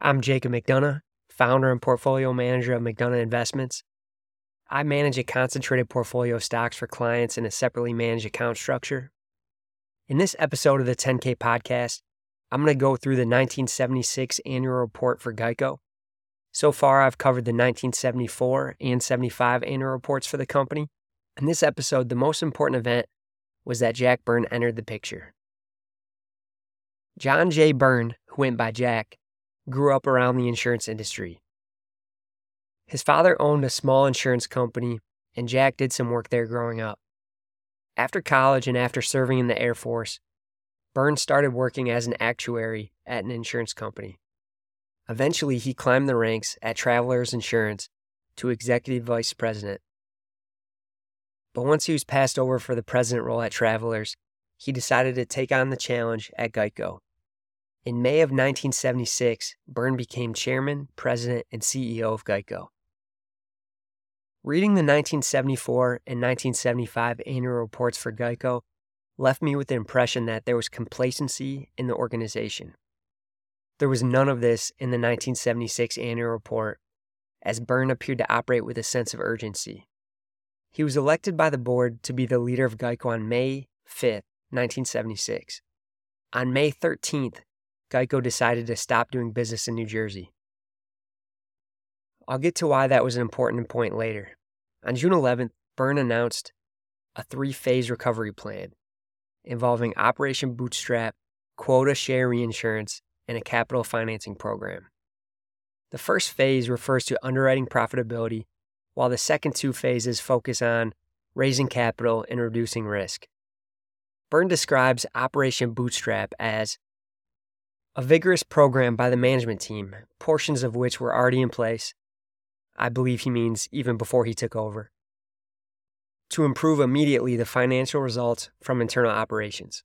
I'm Jacob McDonough, founder and portfolio manager of McDonough Investments. I manage a concentrated portfolio of stocks for clients in a separately managed account structure. In this episode of the 10K podcast, I'm going to go through the 1976 annual report for Geico. So far, I've covered the 1974 and 75 annual reports for the company. In this episode, the most important event was that Jack Byrne entered the picture. John J. Byrne, who went by Jack, grew up around the insurance industry. His father owned a small insurance company, and Jack did some work there growing up. After college and after serving in the Air Force, Burns started working as an actuary at an insurance company. Eventually, he climbed the ranks at Travelers Insurance to executive vice president. But once he was passed over for the president role at Travelers, he decided to take on the challenge at Geico. In May of 1976, Byrne became chairman, president, and CEO of Geico. Reading the 1974 and 1975 annual reports for Geico left me with the impression that there was complacency in the organization. There was none of this in the 1976 annual report, as Byrne appeared to operate with a sense of urgency. He was elected by the board to be the leader of Geico on May 5, 1976. On May 13th, Geico decided to stop doing business in New Jersey. I'll get to why that was an important point later. On June 11th, Byrne announced a three phase recovery plan involving Operation Bootstrap, quota share reinsurance, and a capital financing program. The first phase refers to underwriting profitability, while the second two phases focus on raising capital and reducing risk. Byrne describes Operation Bootstrap as a vigorous program by the management team, portions of which were already in place. I believe he means even before he took over. To improve immediately the financial results from internal operations.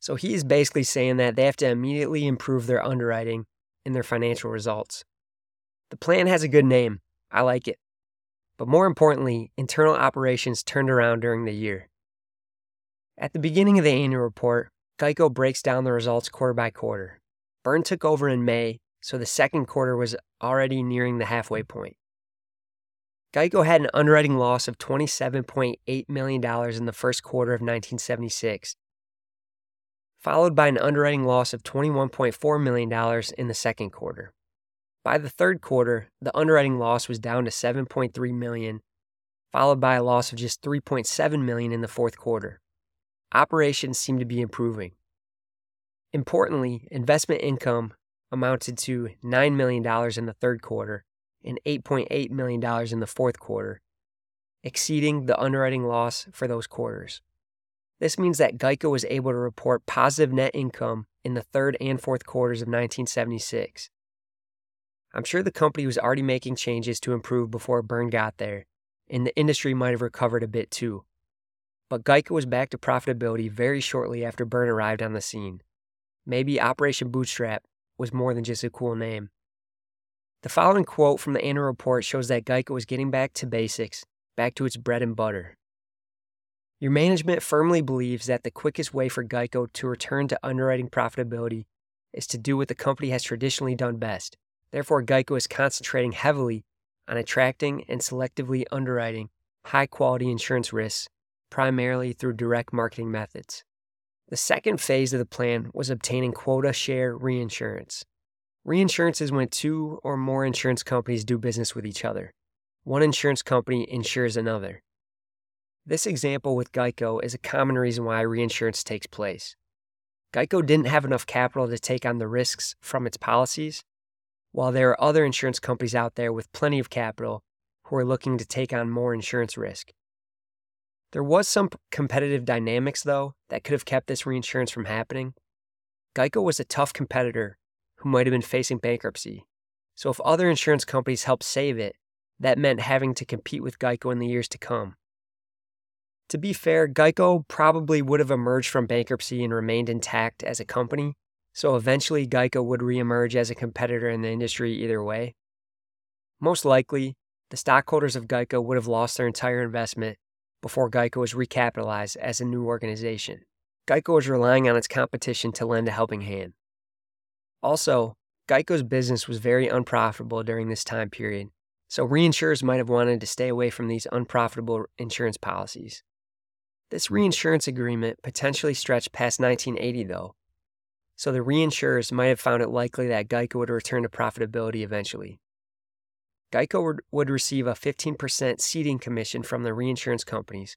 So he is basically saying that they have to immediately improve their underwriting and their financial results. The plan has a good name. I like it. But more importantly, internal operations turned around during the year. At the beginning of the annual report, Geico breaks down the results quarter by quarter. Byrne took over in May, so the second quarter was already nearing the halfway point. Geico had an underwriting loss of $27.8 million in the first quarter of 1976, followed by an underwriting loss of $21.4 million in the second quarter. By the third quarter, the underwriting loss was down to 7.3 million, followed by a loss of just 3.7 million in the fourth quarter operations seem to be improving. Importantly, investment income amounted to $9 million in the third quarter and $8.8 million in the fourth quarter, exceeding the underwriting loss for those quarters. This means that Geico was able to report positive net income in the third and fourth quarters of 1976. I'm sure the company was already making changes to improve before Byrne got there, and the industry might have recovered a bit too but Geico was back to profitability very shortly after Byrne arrived on the scene. Maybe Operation Bootstrap was more than just a cool name. The following quote from the annual report shows that Geico was getting back to basics, back to its bread and butter. Your management firmly believes that the quickest way for Geico to return to underwriting profitability is to do what the company has traditionally done best. Therefore, Geico is concentrating heavily on attracting and selectively underwriting high quality insurance risks primarily through direct marketing methods. The second phase of the plan was obtaining quota share reinsurance. Reinsurance is when two or more insurance companies do business with each other. One insurance company insures another. This example with Geico is a common reason why reinsurance takes place. Geico didn't have enough capital to take on the risks from its policies, while there are other insurance companies out there with plenty of capital who are looking to take on more insurance risk. There was some competitive dynamics, though, that could have kept this reinsurance from happening. Geico was a tough competitor who might have been facing bankruptcy. So if other insurance companies helped save it, that meant having to compete with Geico in the years to come. To be fair, Geico probably would have emerged from bankruptcy and remained intact as a company, so eventually Geico would reemerge as a competitor in the industry either way. Most likely, the stockholders of Geico would have lost their entire investment before Geico was recapitalized as a new organization. Geico was relying on its competition to lend a helping hand. Also, Geico's business was very unprofitable during this time period, so reinsurers might have wanted to stay away from these unprofitable insurance policies. This reinsurance agreement potentially stretched past 1980, though, so the reinsurers might have found it likely that Geico would return to profitability eventually. Geico would, receive a 15% ceding commission from the reinsurance companies,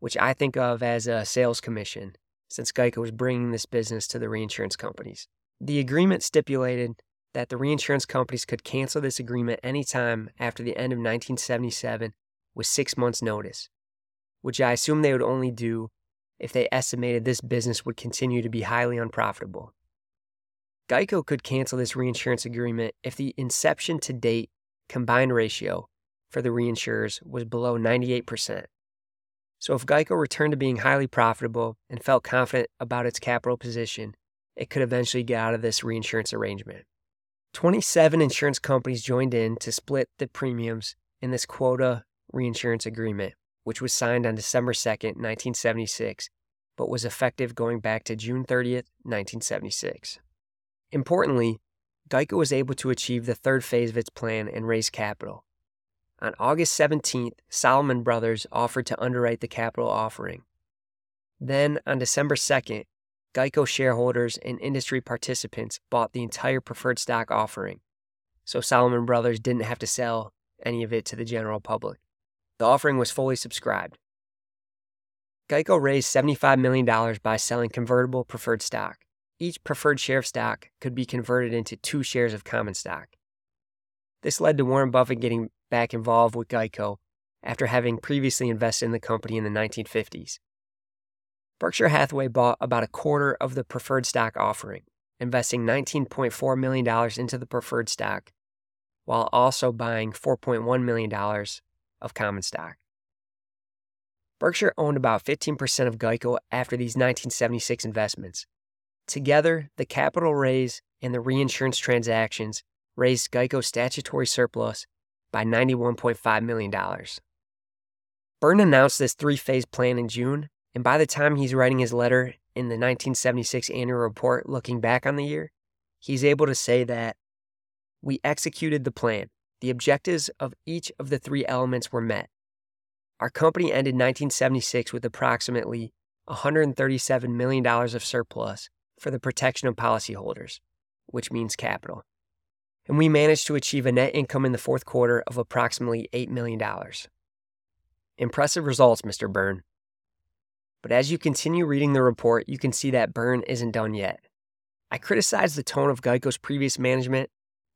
which I think of as a sales commission, since Geico was bringing this business to the reinsurance companies. The agreement stipulated that the reinsurance companies could cancel this agreement anytime after the end of 1977 with six months' notice, which I assume they would only do if they estimated this business would continue to be highly unprofitable. Geico could cancel this reinsurance agreement if the inception to date combined ratio for the reinsurers was below 98%. So if Geico returned to being highly profitable and felt confident about its capital position, it could eventually get out of this reinsurance arrangement. 27 insurance companies joined in to split the premiums in this quota reinsurance agreement, which was signed on December 2, 1976, but was effective going back to June 30, 1976. Importantly, Geico was able to achieve the third phase of its plan and raise capital. On August 17th, Salomon Brothers offered to underwrite the capital offering. Then, on December 2nd, Geico shareholders and industry participants bought the entire preferred stock offering, so Salomon Brothers didn't have to sell any of it to the general public. The offering was fully subscribed. Geico raised $75 million by selling convertible preferred stock each preferred share of stock could be converted into two shares of common stock. This led to Warren Buffett getting back involved with Geico after having previously invested in the company in the 1950s. Berkshire Hathaway bought about a quarter of the preferred stock offering, investing $19.4 million into the preferred stock, while also buying $4.1 million of common stock. Berkshire owned about 15% of Geico after these 1976 investments, Together, the capital raise and the reinsurance transactions raised Geico's statutory surplus by $91.5 million. Byrne announced this three phase plan in June, and by the time he's writing his letter in the 1976 annual report looking back on the year, he's able to say that we executed the plan. The objectives of each of the three elements were met. Our company ended 1976 with approximately $137 million of surplus for the protection of policyholders, which means capital. And we managed to achieve a net income in the fourth quarter of approximately $8 million. Impressive results, Mr. Byrne. But as you continue reading the report, you can see that Byrne isn't done yet. I criticized the tone of Geico's previous management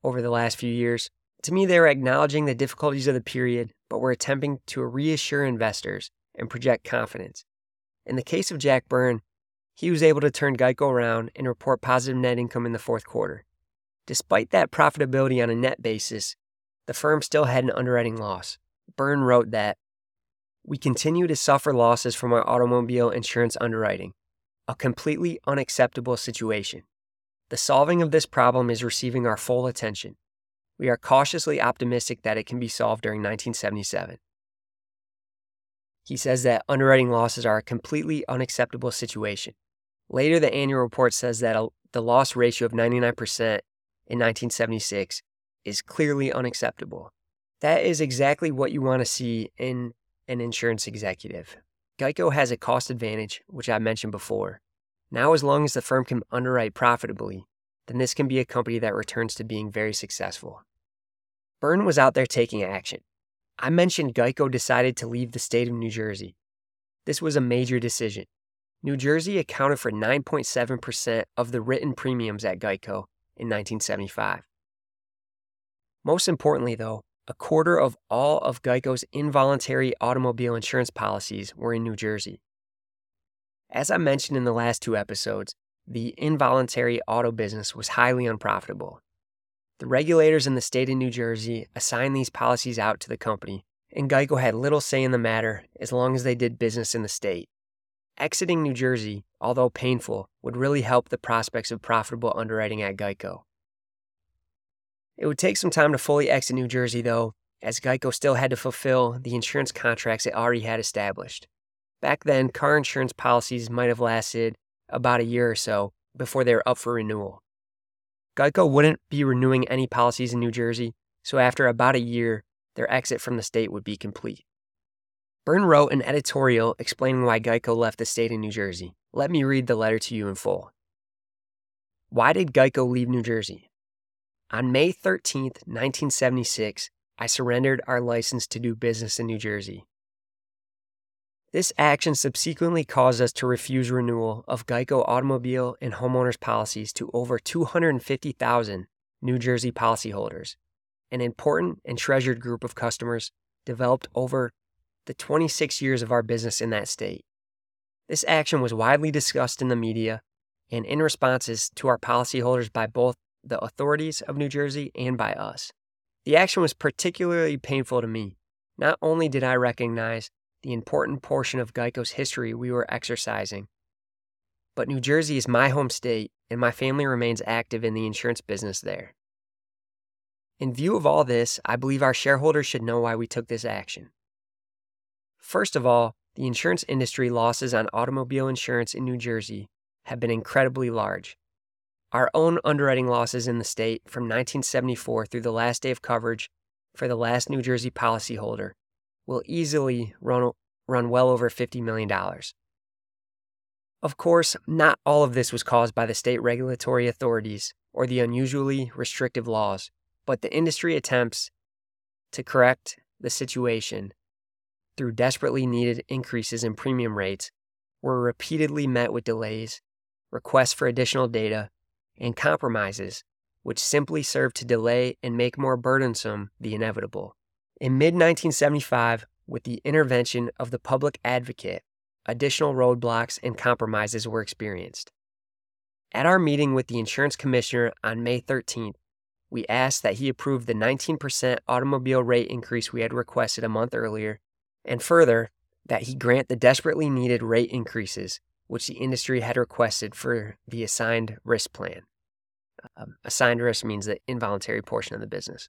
over the last few years. To me, they were acknowledging the difficulties of the period, but were attempting to reassure investors and project confidence. In the case of Jack Byrne, he was able to turn Geico around and report positive net income in the fourth quarter. Despite that profitability on a net basis, the firm still had an underwriting loss. Byrne wrote that we continue to suffer losses from our automobile insurance underwriting, a completely unacceptable situation. The solving of this problem is receiving our full attention. We are cautiously optimistic that it can be solved during 1977. He says that underwriting losses are a completely unacceptable situation. Later, the annual report says that the loss ratio of 99% in 1976 is clearly unacceptable. That is exactly what you want to see in an insurance executive. Geico has a cost advantage, which I mentioned before. Now, as long as the firm can underwrite profitably, then this can be a company that returns to being very successful. Byrne was out there taking action. I mentioned Geico decided to leave the state of New Jersey. This was a major decision. New Jersey accounted for 9.7% of the written premiums at Geico in 1975. Most importantly, though, a quarter of all of Geico's involuntary automobile insurance policies were in New Jersey. As I mentioned in the last two episodes, the involuntary auto business was highly unprofitable. The regulators in the state of New Jersey assigned these policies out to the company, and Geico had little say in the matter as long as they did business in the state. Exiting New Jersey, although painful, would really help the prospects of profitable underwriting at Geico. It would take some time to fully exit New Jersey, though, as Geico still had to fulfill the insurance contracts it already had established. Back then, car insurance policies might have lasted about a year or so before they were up for renewal. Geico wouldn't be renewing any policies in New Jersey, so after about a year, their exit from the state would be complete. Byrne wrote an editorial explaining why Geico left the state of New Jersey. Let me read the letter to you in full. Why did Geico leave New Jersey? On May 13, 1976, I surrendered our license to do business in New Jersey. This action subsequently caused us to refuse renewal of Geico automobile and homeowners policies to over 250,000 New Jersey policyholders, an important and treasured group of customers developed over the 26 years of our business in that state. This action was widely discussed in the media and in responses to our policyholders by both the authorities of New Jersey and by us. The action was particularly painful to me. Not only did I recognize the important portion of Geico's history we were exercising, but New Jersey is my home state and my family remains active in the insurance business there. In view of all this, I believe our shareholders should know why we took this action. First of all, the insurance industry losses on automobile insurance in New Jersey have been incredibly large. Our own underwriting losses in the state from 1974 through the last day of coverage for the last New Jersey policyholder will easily run, run well over $50 million. Of course, not all of this was caused by the state regulatory authorities or the unusually restrictive laws, but the industry attempts to correct the situation through desperately needed increases in premium rates were repeatedly met with delays, requests for additional data, and compromises, which simply served to delay and make more burdensome the inevitable. In mid 1975, with the intervention of the public advocate, additional roadblocks and compromises were experienced. At our meeting with the insurance commissioner on May 13th, we asked that he approve the 19% automobile rate increase we had requested a month earlier and further, that he grant the desperately needed rate increases which the industry had requested for the assigned risk plan. Um, assigned risk means the involuntary portion of the business.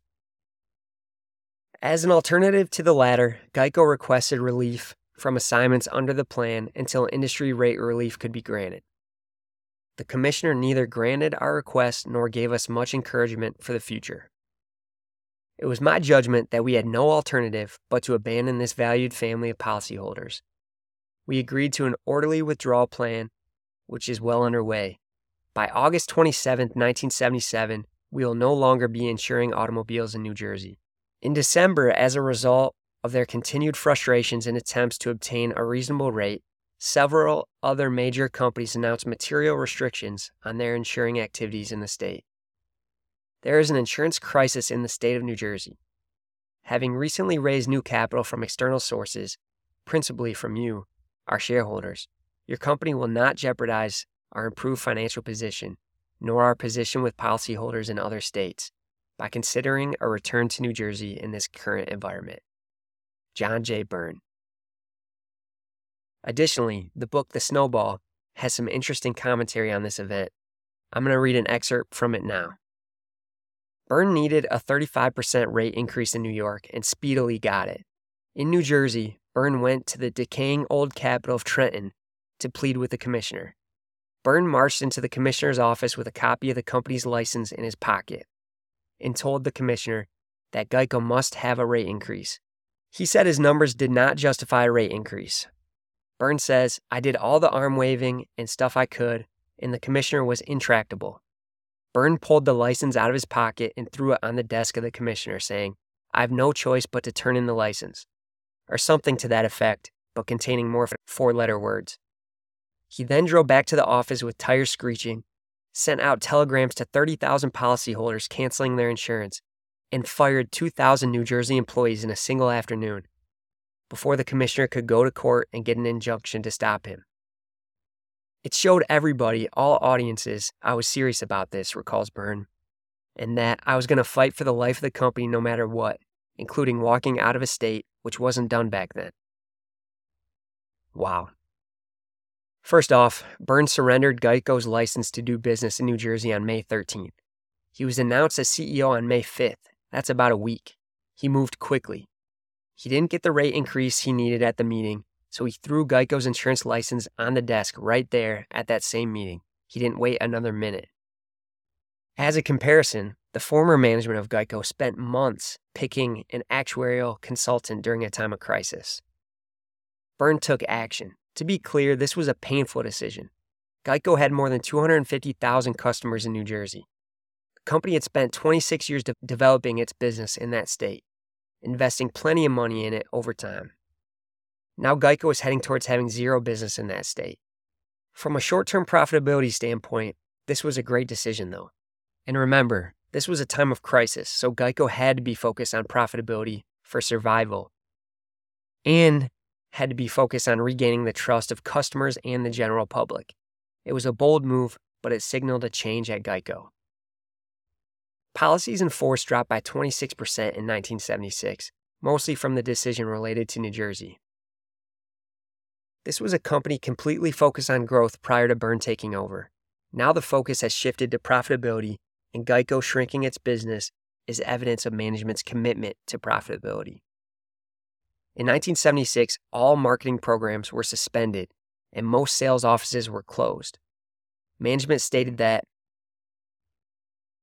As an alternative to the latter, Geico requested relief from assignments under the plan until industry rate relief could be granted. The commissioner neither granted our request nor gave us much encouragement for the future. It was my judgment that we had no alternative but to abandon this valued family of policyholders. We agreed to an orderly withdrawal plan, which is well underway. By August 27, 1977, we will no longer be insuring automobiles in New Jersey. In December, as a result of their continued frustrations and attempts to obtain a reasonable rate, several other major companies announced material restrictions on their insuring activities in the state. There is an insurance crisis in the state of New Jersey. Having recently raised new capital from external sources, principally from you, our shareholders, your company will not jeopardize our improved financial position, nor our position with policyholders in other states, by considering a return to New Jersey in this current environment. John J. Byrne. Additionally, the book The Snowball has some interesting commentary on this event. I'm going to read an excerpt from it now. Byrne needed a 35% rate increase in New York and speedily got it. In New Jersey, Byrne went to the decaying old capital of Trenton to plead with the commissioner. Byrne marched into the commissioner's office with a copy of the company's license in his pocket and told the commissioner that Geico must have a rate increase. He said his numbers did not justify a rate increase. Byrne says, I did all the arm waving and stuff I could, and the commissioner was intractable. Byrne pulled the license out of his pocket and threw it on the desk of the commissioner, saying, I have no choice but to turn in the license, or something to that effect, but containing more four letter words. He then drove back to the office with tires screeching, sent out telegrams to 30,000 policyholders canceling their insurance, and fired 2,000 New Jersey employees in a single afternoon before the commissioner could go to court and get an injunction to stop him. It showed everybody, all audiences, I was serious about this, recalls Byrne, and that I was going to fight for the life of the company no matter what, including walking out of a state, which wasn't done back then. Wow. First off, Byrne surrendered Geico's license to do business in New Jersey on May 13th. He was announced as CEO on May 5th. That's about a week. He moved quickly. He didn't get the rate increase he needed at the meeting, so he threw Geico's insurance license on the desk right there at that same meeting. He didn't wait another minute. As a comparison, the former management of Geico spent months picking an actuarial consultant during a time of crisis. Byrne took action. To be clear, this was a painful decision. Geico had more than 250,000 customers in New Jersey. The company had spent 26 years de- developing its business in that state, investing plenty of money in it over time. Now Geico is heading towards having zero business in that state. From a short term profitability standpoint, this was a great decision, though. And remember, this was a time of crisis, so Geico had to be focused on profitability for survival and had to be focused on regaining the trust of customers and the general public. It was a bold move, but it signaled a change at Geico. Policies in force dropped by 26% in 1976, mostly from the decision related to New Jersey. This was a company completely focused on growth prior to Byrne taking over. Now the focus has shifted to profitability and Geico shrinking its business is evidence of management's commitment to profitability. In 1976, all marketing programs were suspended and most sales offices were closed. Management stated that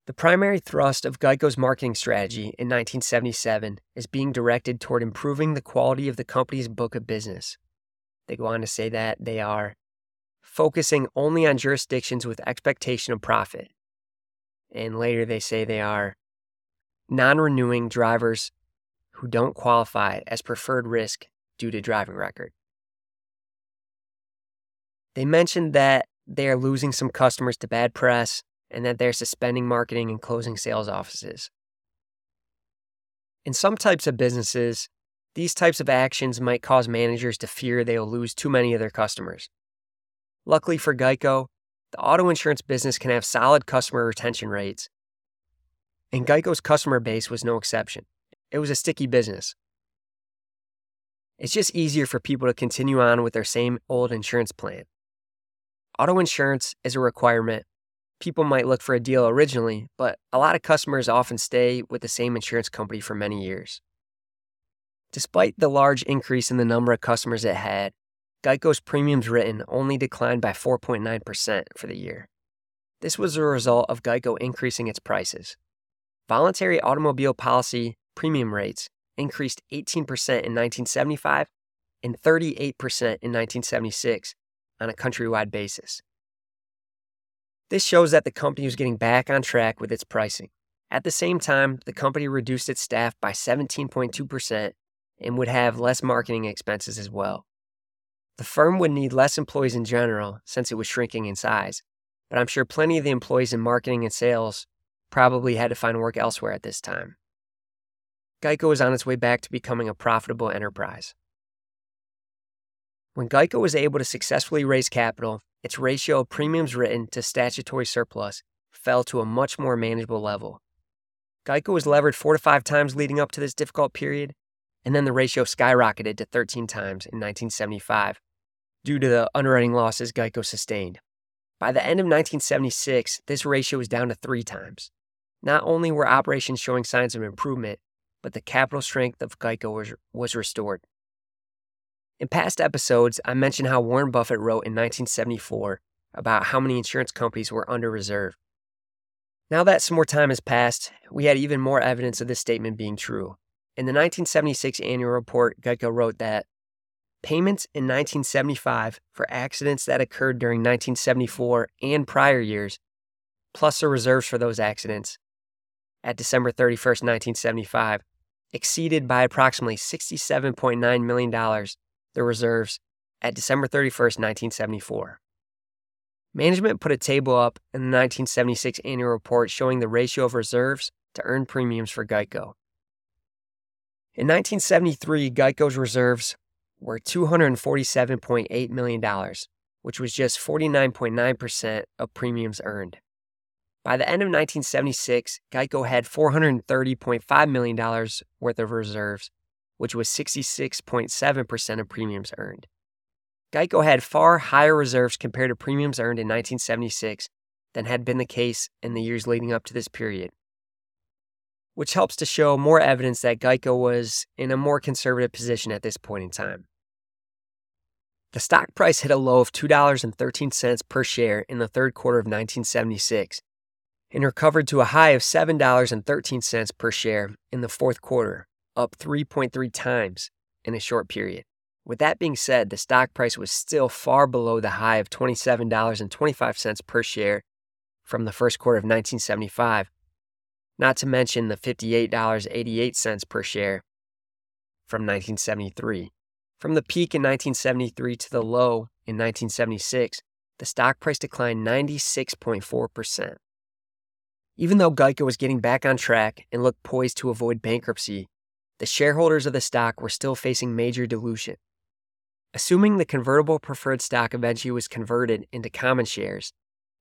the primary thrust of Geico's marketing strategy in 1977 is being directed toward improving the quality of the company's book of business. They go on to say that they are focusing only on jurisdictions with expectation of profit, and later they say they are non renewing drivers who don't qualify as preferred risk due to driving record. They mentioned that they are losing some customers to bad press and that they're suspending marketing and closing sales offices. In some types of businesses, these types of actions might cause managers to fear they will lose too many of their customers. Luckily for Geico, the auto insurance business can have solid customer retention rates, and Geico's customer base was no exception. It was a sticky business. It's just easier for people to continue on with their same old insurance plan. Auto insurance is a requirement. People might look for a deal originally, but a lot of customers often stay with the same insurance company for many years. Despite the large increase in the number of customers it had, Geico's premiums written only declined by 4.9% for the year. This was a result of Geico increasing its prices. Voluntary automobile policy premium rates increased 18% in 1975 and 38% in 1976 on a countrywide basis. This shows that the company was getting back on track with its pricing. At the same time, the company reduced its staff by 17.2% and would have less marketing expenses as well. The firm would need less employees in general since it was shrinking in size, but I'm sure plenty of the employees in marketing and sales probably had to find work elsewhere at this time. Geico was on its way back to becoming a profitable enterprise. When Geico was able to successfully raise capital, its ratio of premiums written to statutory surplus fell to a much more manageable level. Geico was levered four to five times leading up to this difficult period, and then the ratio skyrocketed to 13 times in 1975 due to the underwriting losses Geico sustained. By the end of 1976, this ratio was down to three times. Not only were operations showing signs of improvement, but the capital strength of Geico was, was restored. In past episodes, I mentioned how Warren Buffett wrote in 1974 about how many insurance companies were under reserve. Now that some more time has passed, we had even more evidence of this statement being true. In the 1976 annual report, Geico wrote that Payments in 1975 for accidents that occurred during 1974 and prior years, plus the reserves for those accidents, at December 31st, 1975, exceeded by approximately $67.9 million the reserves at December 31st, 1974. Management put a table up in the 1976 annual report showing the ratio of reserves to earned premiums for Geico. In 1973, Geico's reserves were $247.8 million, which was just 49.9% of premiums earned. By the end of 1976, Geico had $430.5 million worth of reserves, which was 66.7% of premiums earned. Geico had far higher reserves compared to premiums earned in 1976 than had been the case in the years leading up to this period which helps to show more evidence that Geico was in a more conservative position at this point in time. The stock price hit a low of $2.13 per share in the third quarter of 1976, and recovered to a high of $7.13 per share in the fourth quarter, up 3.3 times in a short period. With that being said, the stock price was still far below the high of $27.25 per share from the first quarter of 1975, not to mention the $58.88 per share from 1973. From the peak in 1973 to the low in 1976, the stock price declined 96.4%. Even though Geico was getting back on track and looked poised to avoid bankruptcy, the shareholders of the stock were still facing major dilution. Assuming the convertible preferred stock eventually was converted into common shares,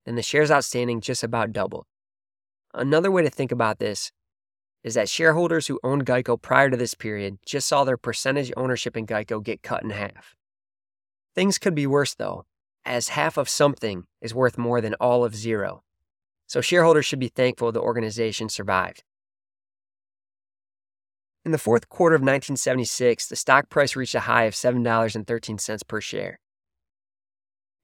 then the shares outstanding just about doubled. Another way to think about this is that shareholders who owned Geico prior to this period just saw their percentage ownership in Geico get cut in half. Things could be worse, though, as half of something is worth more than all of zero. So shareholders should be thankful the organization survived. In the fourth quarter of 1976, the stock price reached a high of $7.13 per share.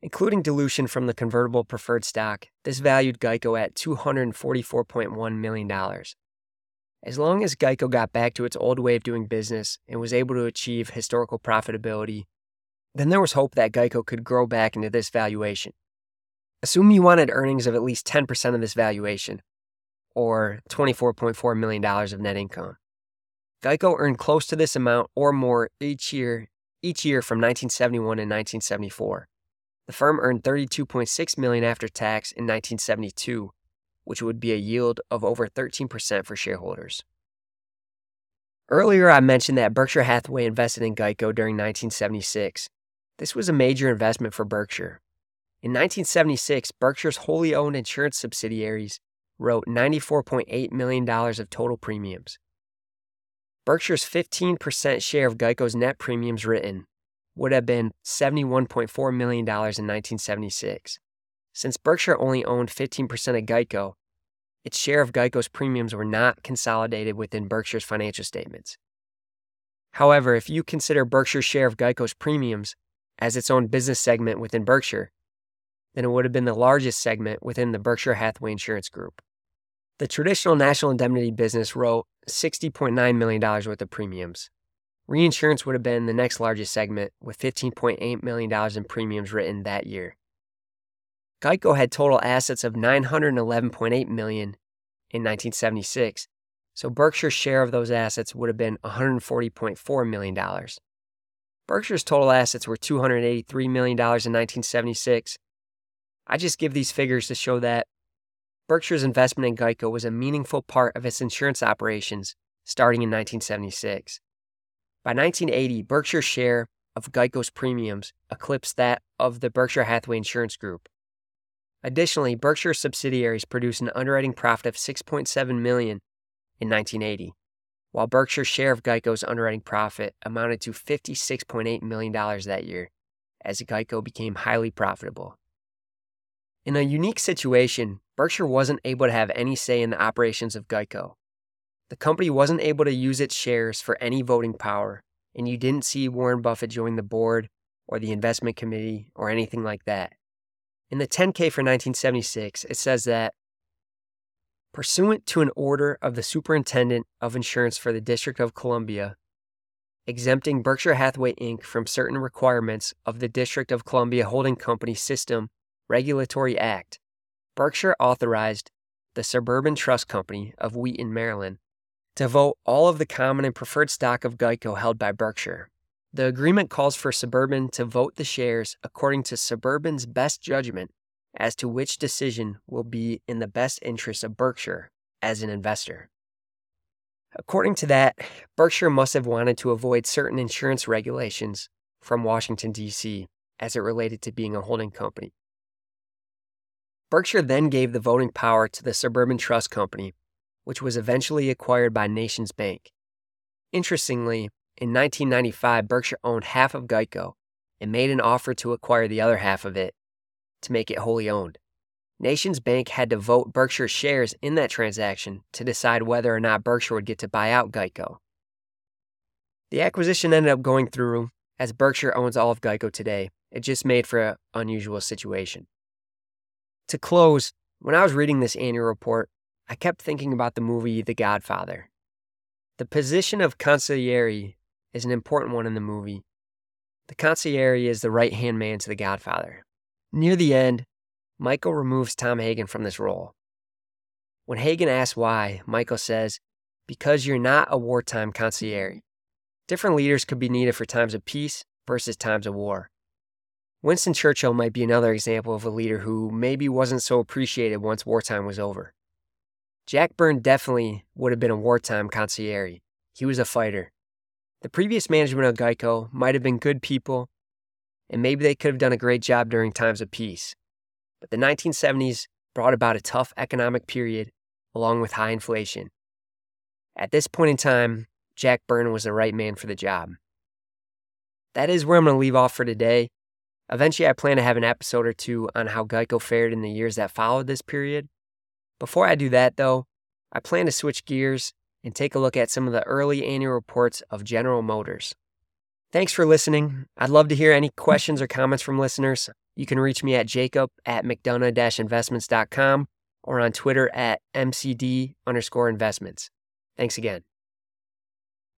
Including dilution from the convertible preferred stock, this valued Geico at $244.1 million. As long as Geico got back to its old way of doing business and was able to achieve historical profitability, then there was hope that Geico could grow back into this valuation. Assume you wanted earnings of at least 10% of this valuation, or $24.4 million of net income. Geico earned close to this amount or more each year, each year from 1971 and 1974. The firm earned 32.6 million after tax in 1972, which would be a yield of over 13% for shareholders. Earlier, I mentioned that Berkshire Hathaway invested in Geico during 1976. This was a major investment for Berkshire. In 1976, Berkshire's wholly owned insurance subsidiaries wrote $94.8 million of total premiums. Berkshire's 15% share of Geico's net premiums written would have been $71.4 million in 1976. Since Berkshire only owned 15% of Geico, its share of Geico's premiums were not consolidated within Berkshire's financial statements. However, if you consider Berkshire's share of Geico's premiums as its own business segment within Berkshire, then it would have been the largest segment within the Berkshire Hathaway Insurance Group. The traditional national indemnity business wrote $60.9 million worth of premiums, Reinsurance would have been the next largest segment, with $15.8 million in premiums written that year. Geico had total assets of 911.8 million in 1976, so Berkshire's share of those assets would have been $140.4 million. Berkshire's total assets were $283 million in 1976. I just give these figures to show that Berkshire's investment in Geico was a meaningful part of its insurance operations starting in 1976. By 1980, Berkshire's share of Geico's premiums eclipsed that of the Berkshire Hathaway Insurance Group. Additionally, Berkshire subsidiaries produced an underwriting profit of 6.7 million in 1980, while Berkshire's share of Geico's underwriting profit amounted to 56.8 million dollars that year, as Geico became highly profitable. In a unique situation, Berkshire wasn't able to have any say in the operations of Geico. The company wasn't able to use its shares for any voting power, and you didn't see Warren Buffett join the board or the investment committee or anything like that. In the 10K for 1976, it says that pursuant to an order of the Superintendent of Insurance for the District of Columbia, exempting Berkshire Hathaway Inc. from certain requirements of the District of Columbia Holding Company System Regulatory Act, Berkshire authorized the Suburban Trust Company of Wheaton, Maryland, to vote all of the common and preferred stock of Geico held by Berkshire. The agreement calls for Suburban to vote the shares according to Suburban's best judgment as to which decision will be in the best interest of Berkshire as an investor. According to that, Berkshire must have wanted to avoid certain insurance regulations from Washington, D.C., as it related to being a holding company. Berkshire then gave the voting power to the Suburban Trust Company which was eventually acquired by Nations Bank. Interestingly, in 1995, Berkshire owned half of Geico and made an offer to acquire the other half of it to make it wholly owned. Nations Bank had to vote Berkshire's shares in that transaction to decide whether or not Berkshire would get to buy out Geico. The acquisition ended up going through, as Berkshire owns all of Geico today. It just made for an unusual situation. To close, When I was reading this annual report, I kept thinking about the movie The Godfather. The position of consigliere is an important one in the movie. The consigliere is the right hand man to the Godfather. Near the end, Michael removes Tom Hagen from this role. When Hagen asks why, Michael says, Because you're not a wartime consigliere. Different leaders could be needed for times of peace versus times of war. Winston Churchill might be another example of a leader who maybe wasn't so appreciated once wartime was over. Jack Byrne definitely would have been a wartime consigliere. He was a fighter. The previous management of Geico might have been good people, and maybe they could have done a great job during times of peace. But the 1970s brought about a tough economic period along with high inflation. At this point in time, Jack Byrne was the right man for the job. That is where I'm going to leave off for today. Eventually, I plan to have an episode or two on how Geico fared in the years that followed this period. Before I do that, though, I plan to switch gears and take a look at some of the early annual reports of General Motors. Thanks for listening. I'd love to hear any questions or comments from listeners. You can reach me at jacob at mcdonough investments.com or on Twitter at mcd underscore investments. Thanks again.